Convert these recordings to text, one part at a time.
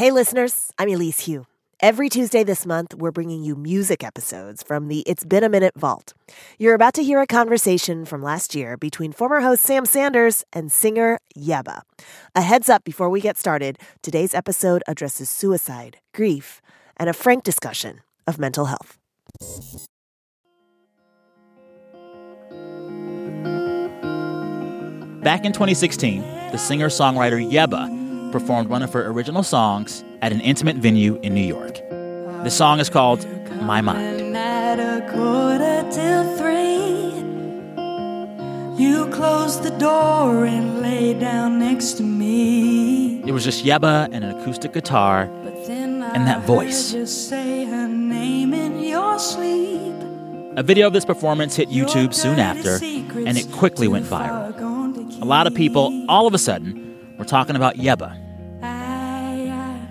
Hey, listeners, I'm Elise Hu. Every Tuesday this month, we're bringing you music episodes from the It's Been a Minute Vault. You're about to hear a conversation from last year between former host Sam Sanders and singer Yebba. A heads up before we get started today's episode addresses suicide, grief, and a frank discussion of mental health. Back in 2016, the singer songwriter Yebba performed one of her original songs at an intimate venue in New York. The song is called My Mind. At a quarter till three, you closed the door and lay down next to me. It was just Yebba and an acoustic guitar And that voice. heard say her name in your sleep. A video of this performance hit YouTube soon after, and it quickly went viral. A lot of people, all of a sudden, were talking about Yebba.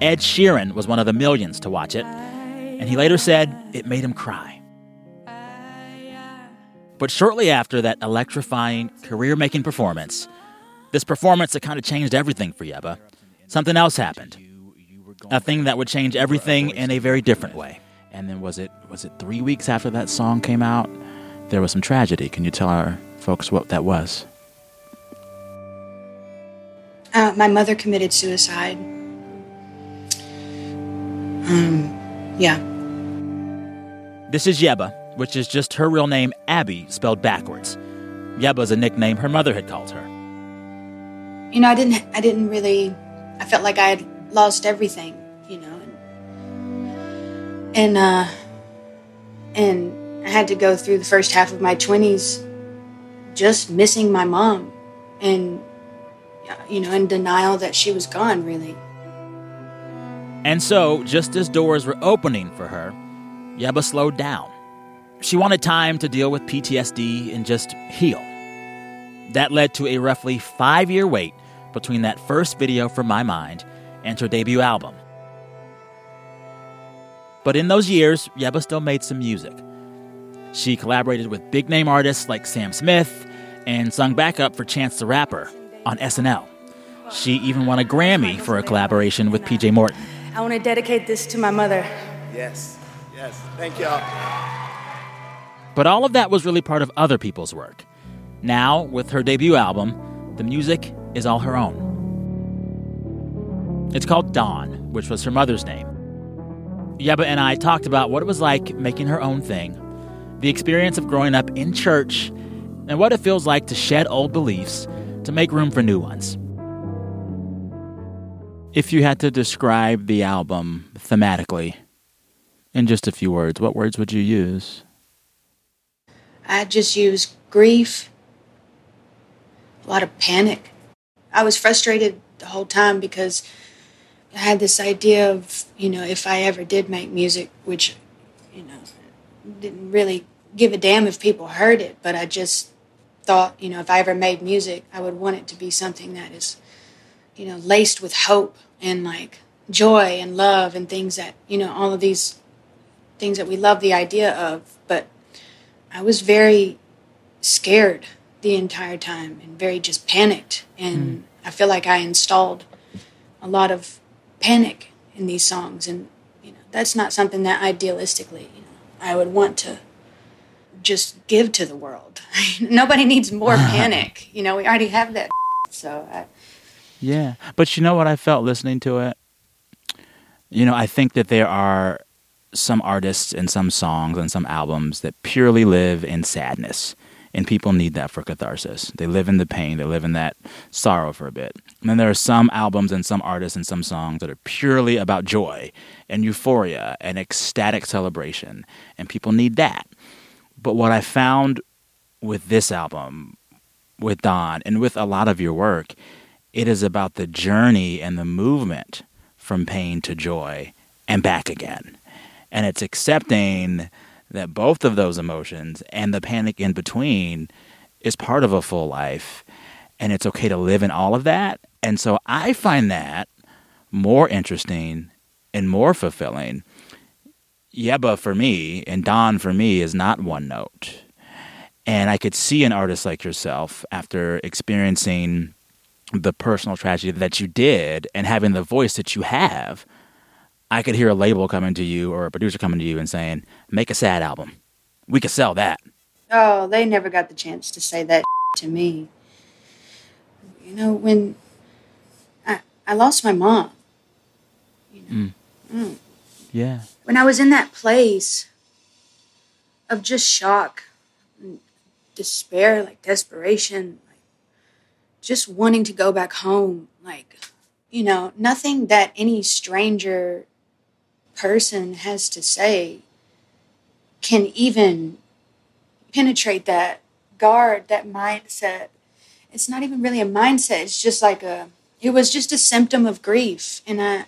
Ed Sheeran was one of the millions to watch it, and he later said it made him cry. But shortly after that electrifying, career making performance, this performance that kind of changed everything for Yebba, something else happened. A thing that would change everything in a very different way. And then was it was it 3 weeks after that song came out, there was some tragedy. Can you tell our folks what that was? Uh, my mother committed suicide. Um, yeah. This is Yebba, which is just her real name, Abby, spelled backwards. Yebba is a nickname her mother had called her. You know, I didn't. I didn't really. I felt like I had lost everything. You know, and and uh, and I had to go through the first half of my twenties just missing my mom, and you know, in denial that she was gone. Really. And so, just as doors were opening for her, Yebba slowed down. She wanted time to deal with PTSD and just heal. That led to a roughly five year wait between that first video from My Mind and her debut album. But in those years, Yebba still made some music. She collaborated with big name artists like Sam Smith and sung backup for Chance the Rapper on SNL. She even won a Grammy for a collaboration with PJ Morton. I want to dedicate this to my mother. Yes, yes. Thank y'all. But all of that was really part of other people's work. Now, with her debut album, the music is all her own. It's called Dawn, which was her mother's name. Yebba and I talked about what it was like making her own thing, the experience of growing up in church, and what it feels like to shed old beliefs to make room for new ones. If you had to describe the album thematically in just a few words, what words would you use? I just use grief, a lot of panic. I was frustrated the whole time because I had this idea of, you know, if I ever did make music, which, you know, didn't really give a damn if people heard it, but I just thought, you know, if I ever made music, I would want it to be something that is, you know, laced with hope and like joy and love and things that, you know, all of these things that we love the idea of, but I was very scared the entire time and very just panicked. And hmm. I feel like I installed a lot of panic in these songs. And, you know, that's not something that idealistically, you know, I would want to just give to the world. Nobody needs more panic. You know, we already have that. So I, Yeah. But you know what I felt listening to it? You know, I think that there are some artists and some songs and some albums that purely live in sadness. And people need that for catharsis. They live in the pain, they live in that sorrow for a bit. And then there are some albums and some artists and some songs that are purely about joy and euphoria and ecstatic celebration. And people need that. But what I found with this album, with Dawn, and with a lot of your work, it is about the journey and the movement from pain to joy and back again. And it's accepting that both of those emotions and the panic in between is part of a full life. And it's okay to live in all of that. And so I find that more interesting and more fulfilling. Yebba for me and Dawn for me is not one note. And I could see an artist like yourself after experiencing the personal tragedy that you did and having the voice that you have I could hear a label coming to you or a producer coming to you and saying, "Make a sad album. We could sell that." Oh, they never got the chance to say that to me. You know, when I, I lost my mom, you know, mm. Yeah. when I was in that place of just shock, despair, like desperation, like just wanting to go back home, like, you know, nothing that any stranger person has to say can even penetrate that guard, that mindset. It's not even really a mindset. It's just like a, it was just a symptom of grief. And I,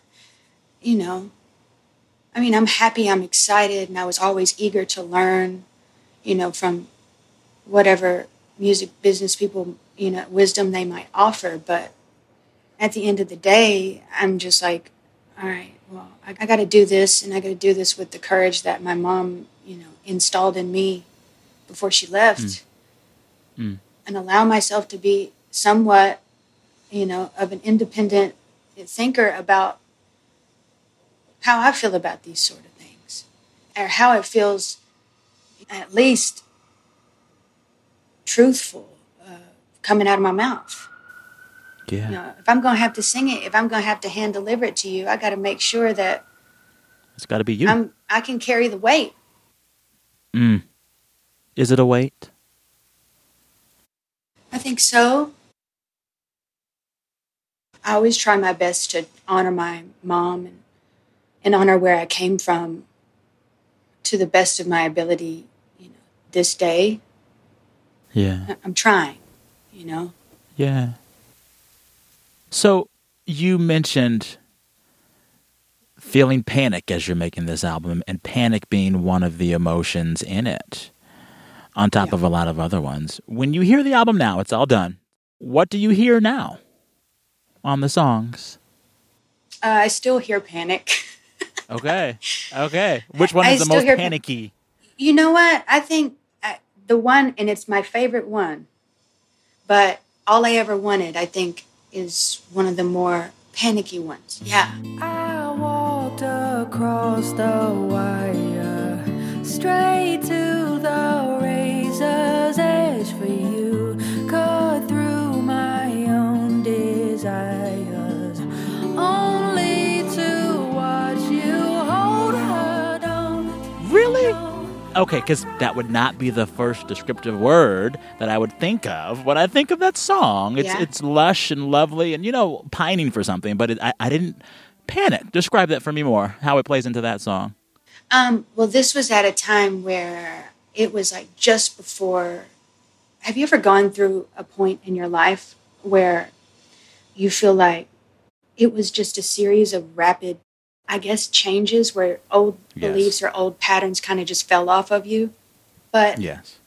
you know, I mean, I'm happy, I'm excited, and I was always eager to learn, you know, from whatever music business people, you know, wisdom they might offer. But at the end of the day, I'm just like, all right, well, I, I got to do this, and I got to do this with the courage that my mom, you know, installed in me before she left, Mm. Mm. and allow myself to be somewhat, you know, of an independent thinker about how I feel about these sort of things, or how it feels, at least, truthful uh, coming out of my mouth. Yeah. You know, if I'm going to have to sing it, if I'm going to have to hand deliver it to you, I got to make sure that It's got to be you. I'm I can carry the weight. mm. Is it a weight? I think so. I always try my best to honor my mom and, and honor where I came from to the best of my ability, you know, this day. Yeah. I'm trying, you know. Yeah. So you mentioned feeling panic as you're making this album, and panic being one of the emotions in it, on top Yeah. of a lot of other ones. When you hear the album now, it's all done. What do you hear now on the songs? Uh, I still hear panic. Okay. Okay. Which one I is the most hear panicky? You know what? I think uh, the one, and it's my favorite one, but all I ever wanted, I think, is one of the more panicky ones. Yeah. I walked across the wire straight to the razor's edge Okay, because that would not be the first descriptive word that I would think of when I think of that song. It's Yeah. it's lush and lovely, and you know, pining for something. But it, I, I didn't panic. Describe that for me more. How it plays into that song. Um, well, this was at a time where it was like just before. Have you ever gone through a point in your life where you feel like it was just a series of rapid, I guess, changes where old Yes. beliefs or old patterns kind of just fell off of you? But Yes.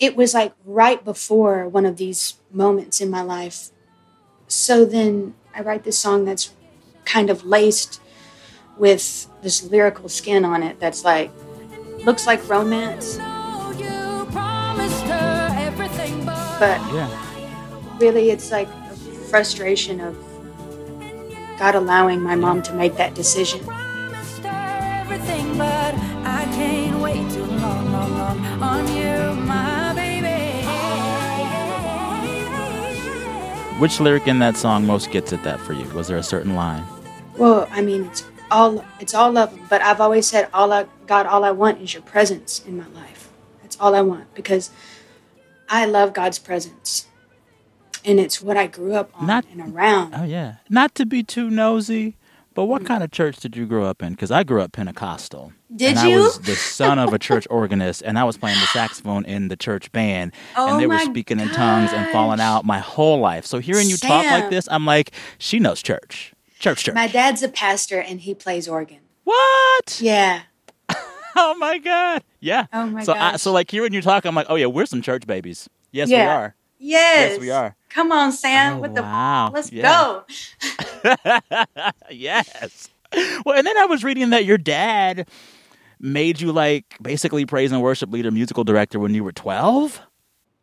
it was like right before one of these moments in my life. So then I write this song that's kind of laced with this lyrical skin on it that's like, looks like romance, No, you promised her everything but. but Yeah. really it's like a frustration of God allowing my mom to make that decision. promised her everything, but I can't wait too long, long, long on you, my baby. Which lyric in that song most gets at that for you? Was there a certain line? Well, I mean, it's all it's all of them. But I've always said, all I God, all I want is your presence in my life. That's all I want because I love God's presence, and it's what I grew up on Not- and around. Oh yeah. Not to be too nosy, but what mm. kind of church did you grow up in? Because I grew up Pentecostal. Did and you? I was the son of a church organist, and I was playing the saxophone in the church band, Oh and they were speaking in tongues and falling out my whole life. So hearing you talk like this, I'm like, she knows church, church, church. My dad's a pastor, and he plays organ. what? Yeah. Oh my god. Yeah. Oh my so I, so like hearing you talk, I'm like, oh yeah, we're some church babies. Yes, we are. Yes. Yes, we are. Come on, Sam. Oh, with the wow. let's Yeah. go. yes. Well, and then I was reading that your dad made you like basically praise and worship leader, musical director when you were 12.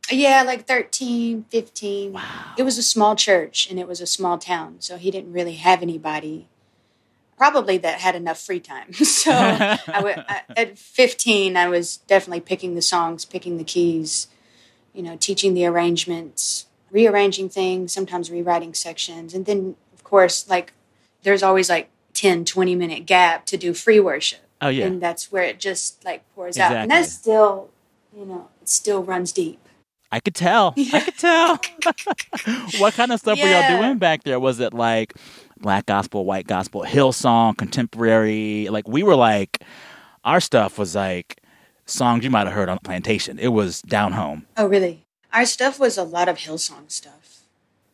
Yeah, like 13, 15. It was a small church and it was a small town, so he didn't really have anybody probably that had enough free time. so I w- I, at 15, I was definitely picking the songs, picking the keys, you know, teaching the arrangements, rearranging things, sometimes rewriting sections. And then, of course, like there's always like 10, 20 minute gap to do free worship. Oh, yeah. And that's where it just like pours out. And Exactly. that's still, you know, it still runs deep. I could tell. I could tell. what kind of stuff were y'all doing back there? Was it like black gospel, white gospel, Hillsong, contemporary? Like we were like, our stuff was like songs you might have heard on Plantation. It was down home. Oh, really? Our stuff was a lot of Hillsong stuff.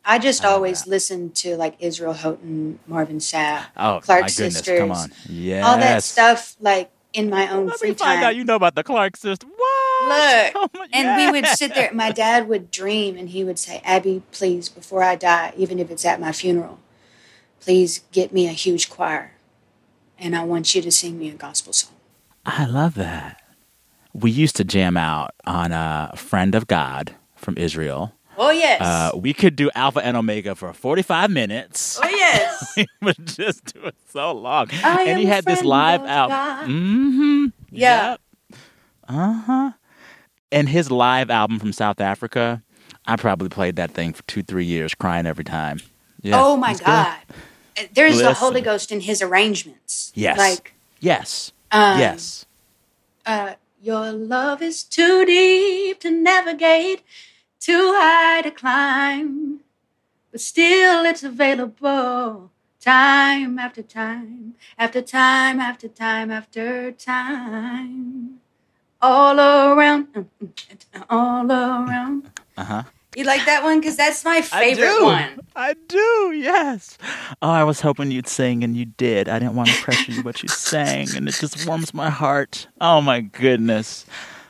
I just always listened to like Israel Houghton, Marvin Sapp, Oh Clark my goodness! Sisters, Come on, yes. all that stuff, like in my own Let free me find time. out you know about the Clark sisters. What? Look, Oh my- and we would sit there. My dad would dream, and he would say, "Abby, please, before I die, even if it's at my funeral, please get me a huge choir, and I want you to sing me a gospel song." I love that. We used to jam out on a friend of God from Israel. Oh yes, Uh, we could do Alpha and Omega for 45 minutes. oh yes. we would just do it so long. I and he had this live album. God. Mm-hmm. Yeah. Uh huh. And his live album from South Africa, I probably played that thing for two, three years, crying every time. Yeah, oh my it's good. God, there's the Holy Ghost in his arrangements. Yes. like Yes. um, yes. Uh, your love is too deep to navigate, too high to climb, but still it's available time after time, after time, after time, after time. All around, all around. Uh huh. You like that one? Because that's my favorite I do. one. I do, yes. Oh, I was hoping you'd sing and you did. I didn't want to pressure you, but you sang and it just warms my heart. Oh my goodness.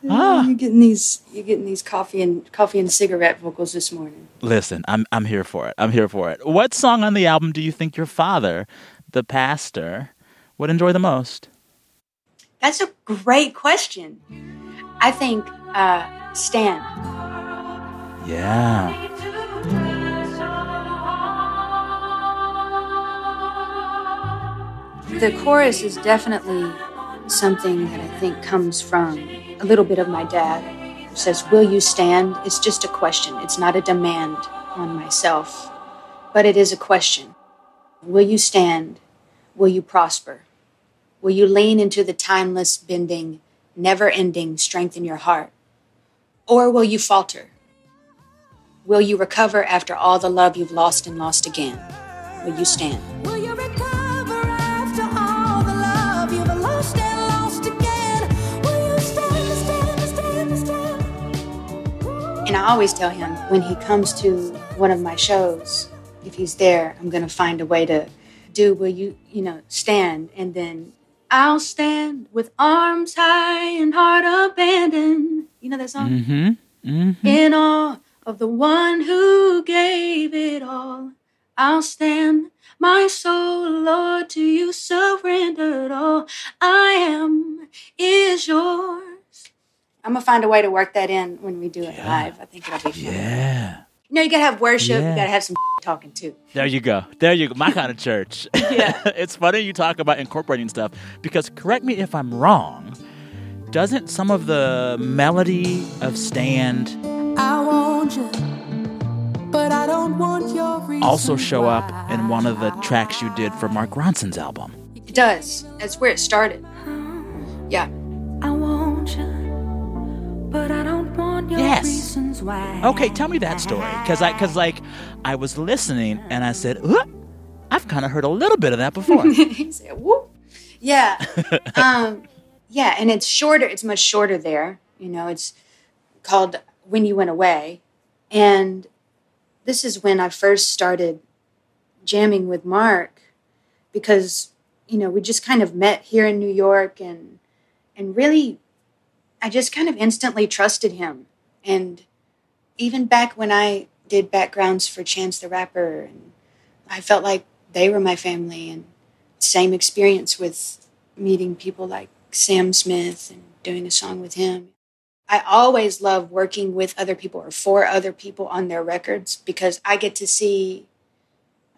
Ah. You're getting these. You're getting these coffee and coffee and cigarette vocals this morning. Listen, I'm I'm here for it. I'm here for it. What song on the album do you think your father, the pastor, would enjoy the most? That's a great question. I think uh, Stand. Yeah. The chorus is definitely something that I think comes from a little bit of my dad. It says, Will you stand? It's just a question. It's not a demand on myself, but it is a question. Will you stand? Will you prosper? Will you lean into the timeless, bending, never ending strength in your heart? Or will you falter? Will you recover after all the love you've lost and lost again? Will you stand? Will you recover after all the love you've lost and lost again? Will you stand, stand, stand, stand? And I always tell him when he comes to one of my shows, if he's there, I'm going to find a way to do, will you, you know, stand? And then I'll stand with arms high and heart abandoned. You know that song? Mm-hmm. Mm-hmm. In awe of the one who gave it all. I'll stand my soul, Lord, to you surrendered all. I am is yours. I'm gonna find a way to work that in when we do it live. I think it'll be fun. Yeah. You know, you gotta have worship. Yeah. You gotta have some talking too. There you go. There you go. My kind of church. Yeah. it's funny you talk about incorporating stuff because correct me if I'm wrong. Doesn't some of the melody of Stand also show up in one of the tracks you did for Mark Ronson's album? It does. That's where it started. Yeah. I want you, but I don't want your Yes. reasons why. Okay, tell me that story because I because like I was listening and I said, "Huh, I've kind of heard a little bit of that before. he said, "Whoop." Yeah. um, yeah, and it's shorter. It's much shorter there. You know, it's called "When You Went Away," and this is when I first started jamming with Mark because you know we just kind of met here in New York and and really I just kind of instantly trusted him and even back when I did backgrounds for Chance the Rapper and I felt like they were my family and same experience with meeting people like Sam Smith and doing a song with him. I always love working with other people or for other people on their records because I get to see,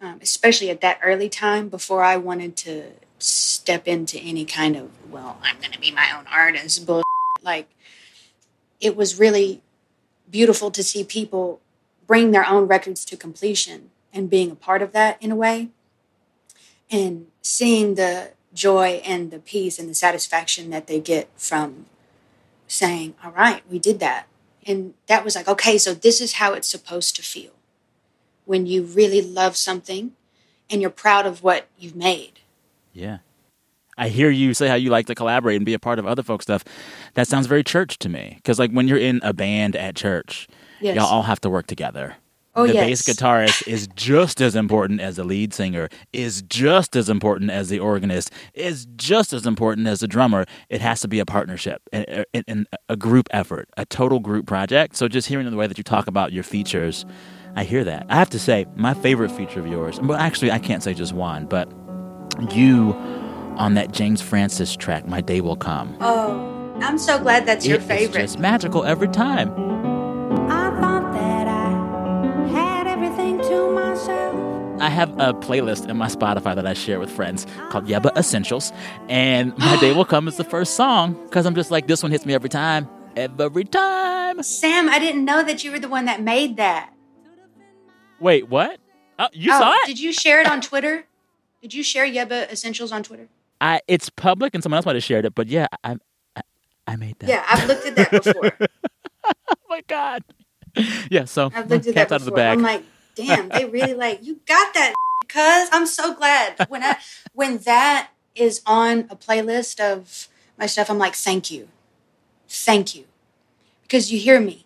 um, especially at that early time before I wanted to step into any kind of, well, I'm going to be my own artist, bull. Like, it was really beautiful to see people bring their own records to completion and being a part of that in a way and seeing the joy and the peace and the satisfaction that they get from saying, All right, we did that. And that was like, okay, so this is how it's supposed to feel when you really love something and you're proud of what you've made. Yeah. I hear you say how you like to collaborate and be a part of other folks' stuff. That sounds very church to me. Because, like, when you're in a band at church, Yes. y'all all have to work together. Oh, the yes. bass guitarist is just as important as the lead singer, is just as important as the organist, is just as important as the drummer. It has to be a partnership and, and- a group effort, a total group project. So just hearing the way that you talk about your features, I hear that. I have to say, my favorite feature of yours, well, actually, I can't say just one, but you on that James Francis track, My Day Will Come. Oh, I'm so glad that's your It is favorite. just magical every time. I have a playlist in my Spotify that I share with friends called Yebba Essentials, and My Day Will Come is the first song because I'm just like, this one hits me every time. Every time. Sam, I didn't know that you were the one that made that. Wait, what? Oh, you oh, saw it? Did you share it on Twitter? Did you share Yebba Essentials on Twitter? I, it's public and someone else might have shared it, but yeah, I, I, I made that. Yeah, I've looked at that before. Oh my God. Yeah, so I've looked at that out of the bag. I'm like, damn, they really like you got that cuz I'm so glad. When I when that is on a playlist of my stuff, I'm like, thank you. Thank you. Because you hear me,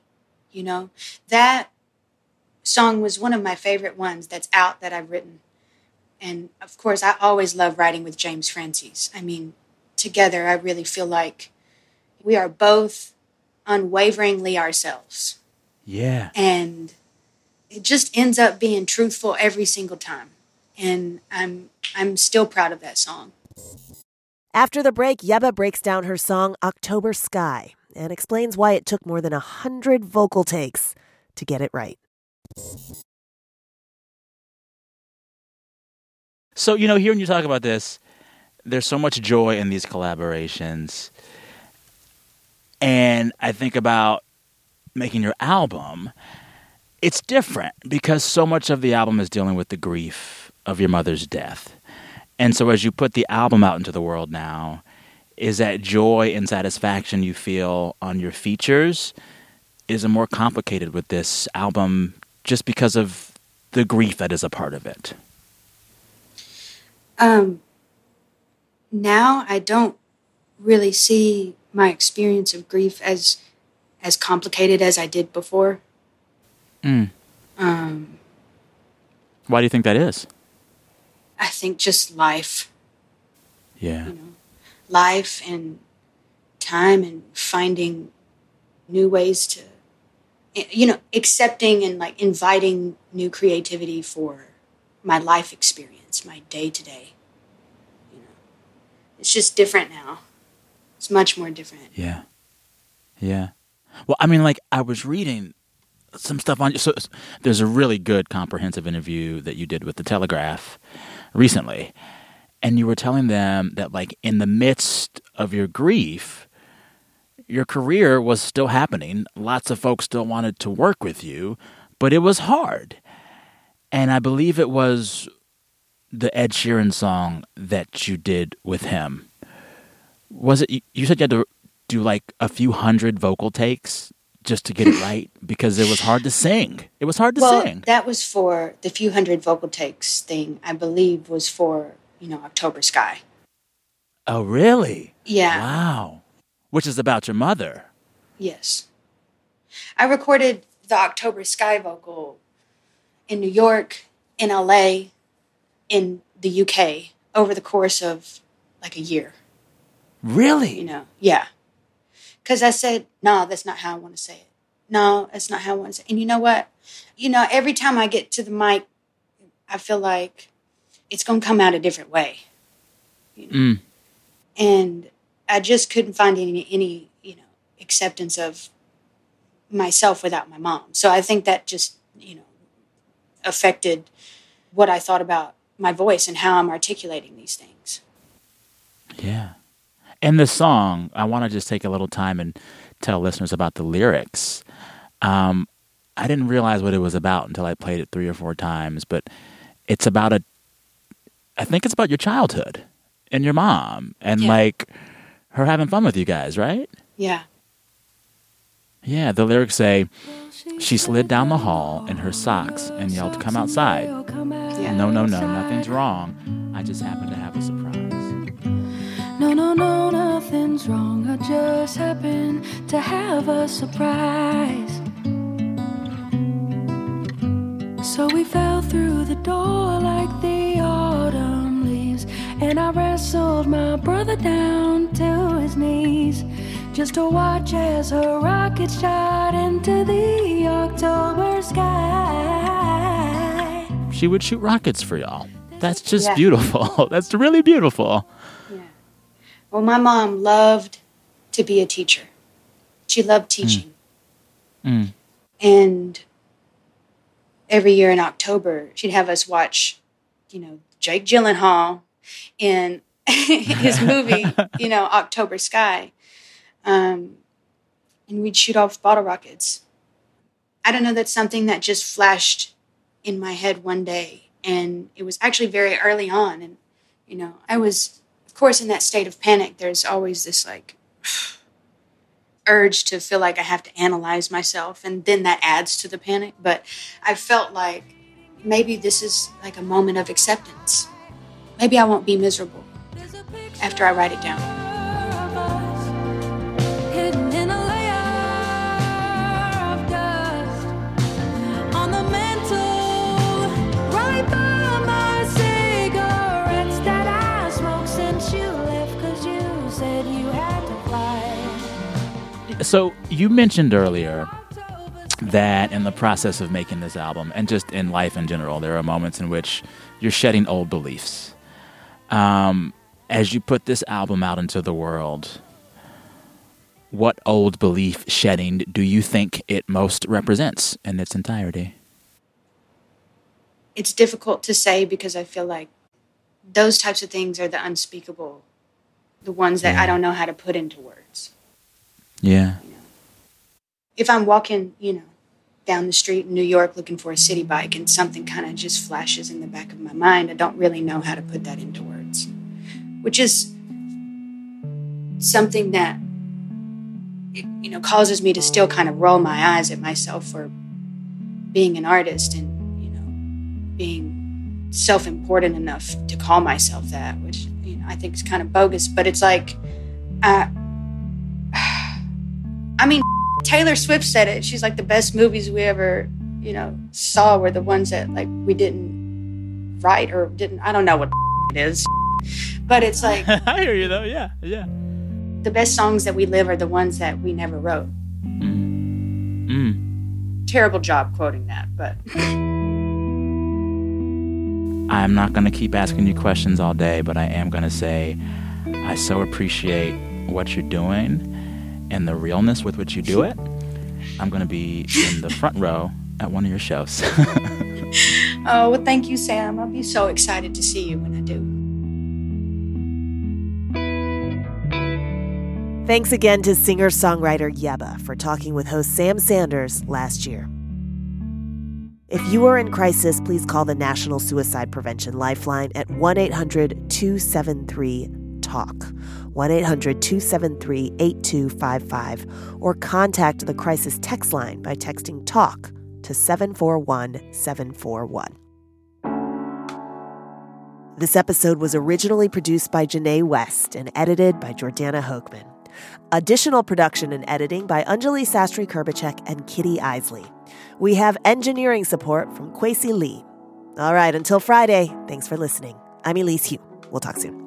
you know. That song was one of my favorite ones that's out that I've written. And of course, I always love writing with James Francis. I mean, together I really feel like we are both unwaveringly ourselves yeah. and it just ends up being truthful every single time and i'm i'm still proud of that song After the break, Yebba breaks down her song October Sky and explains why it took more than a hundred vocal takes to get it right. So, you know, hearing you talk about this, there's so much joy in these collaborations. And I think about making your album. It's different because so much of the album is dealing with the grief of your mother's death. And so, as you put the album out into the world now, is that joy and satisfaction you feel on your features is more complicated with this album just because of the grief that is a part of it? um now i don't really see my experience of grief as as complicated as i did before Mm. um Why do you think that is? i think just life Yeah. you know life and time and finding new ways to you know accepting and like inviting new creativity for my life experience my day to day you know it's just different now it's much more different Yeah. Yeah. Well, I mean, like, I was reading some stuff on you. So there's a really good comprehensive interview that you did with The Telegraph recently. And you were telling them that, like, in the midst of your grief, your career was still happening. Lots of folks still wanted to work with you, but it was hard. And I believe it was the Ed Sheeran song that you did with him. Was it, you- said you had to do like a few hundred vocal takes just to get it right because it was hard to sing. It was hard to well sing. that was for the few hundred vocal takes thing i believe was for you know october sky Oh, really? yeah Wow. Which is about your mother. Yes. I recorded the October Sky vocal in New York, in LA, in the UK over the course of like a year, Really? you know? Yeah. Because I said, no, that's not how I want to say it. No, that's not how I want to say it. And you know what? You know, every time I get to the mic, I feel like it's going to come out a different way. You know? Mm. and I just couldn't find any any you know acceptance of myself without my mom. So I think that just you know affected what I thought about my voice and how I'm articulating these things. Yeah. And the song, I want to just take a little time and tell listeners about the lyrics. Um, I didn't realize what it was about until I played it three or four times, but it's about a, I think it's about your childhood and your mom and Yeah. like her having fun with you guys, right? Yeah. Yeah, the lyrics say, She slid down the hall in her socks and yelled, Come outside. Yeah. No, no, no, nothing's wrong. I just happen to have a surprise. No, no, no, nothing's wrong. I just happen to have a surprise. So we fell through the door like the autumn leaves. And I wrestled my brother down to his knees. Just to watch as her rocket shot into the October sky. She would shoot rockets for y'all. That's just Yeah. beautiful. That's really beautiful. Well, my mom loved to be a teacher. She loved teaching. Mm. And every year in October, she'd have us watch, you know, Jake Gyllenhaal in his movie, you know, October Sky. Um, and we'd shoot off bottle rockets. I don't know, that's something that just flashed in my head one day. And it was actually very early on. And, you know, I was, course, in that state of panic. There's always this like, urge to feel like I have to analyze myself, and then that adds to the panic. But I felt like maybe this is like a moment of acceptance. Maybe I won't be miserable after I write it down. So you mentioned earlier that in the process of making this album and just in life in general, there are moments in which you're shedding old beliefs. Um, as you put this album out into the world, what old belief shedding do you think it most represents in its entirety? It's difficult to say because I feel like those types of things are the unspeakable, the ones that I don't know how to put into words. Yeah. if I'm walking, you know, down the street in New York looking for a city bike and something kind of just flashes in the back of my mind, I don't really know how to put that into words, which is something that, it, you know, causes me to still kind of roll my eyes at myself for being an artist and, you know, being self important enough to call myself that, which, you know, I think is kind of bogus, but it's like, uh, I mean, Taylor Swift said it. She's like the best movies we ever, you know, saw were the ones that like we didn't write or didn't. I don't know what it is, but it's like I hear you though. Yeah. Yeah. the best songs that we live are the ones that we never wrote. Mm. Terrible job quoting that, but I'm not going to keep asking you questions all day, but I am going to say I so appreciate what you're doing and the realness with which you do it. I'm going to be in the front row at one of your shows. oh well, thank you, Sam. I'll be so excited to see you when I do. Thanks again to singer songwriter Yebba for talking with host Sam Sanders last year. If you are in crisis, please call the National Suicide Prevention Lifeline at 1 800 273 TALK, 1 800 273 8255, or contact the crisis text line by texting TALK to 741 741. This episode was originally produced by Janae West and edited by Jordana Hochman. Additional production and editing by Anjuli Sastry Krbechek and Kitty Eisele. We have engineering support from Kwesi Lee. All right, until Friday, thanks for listening. I'm Elise Hu. We'll talk soon.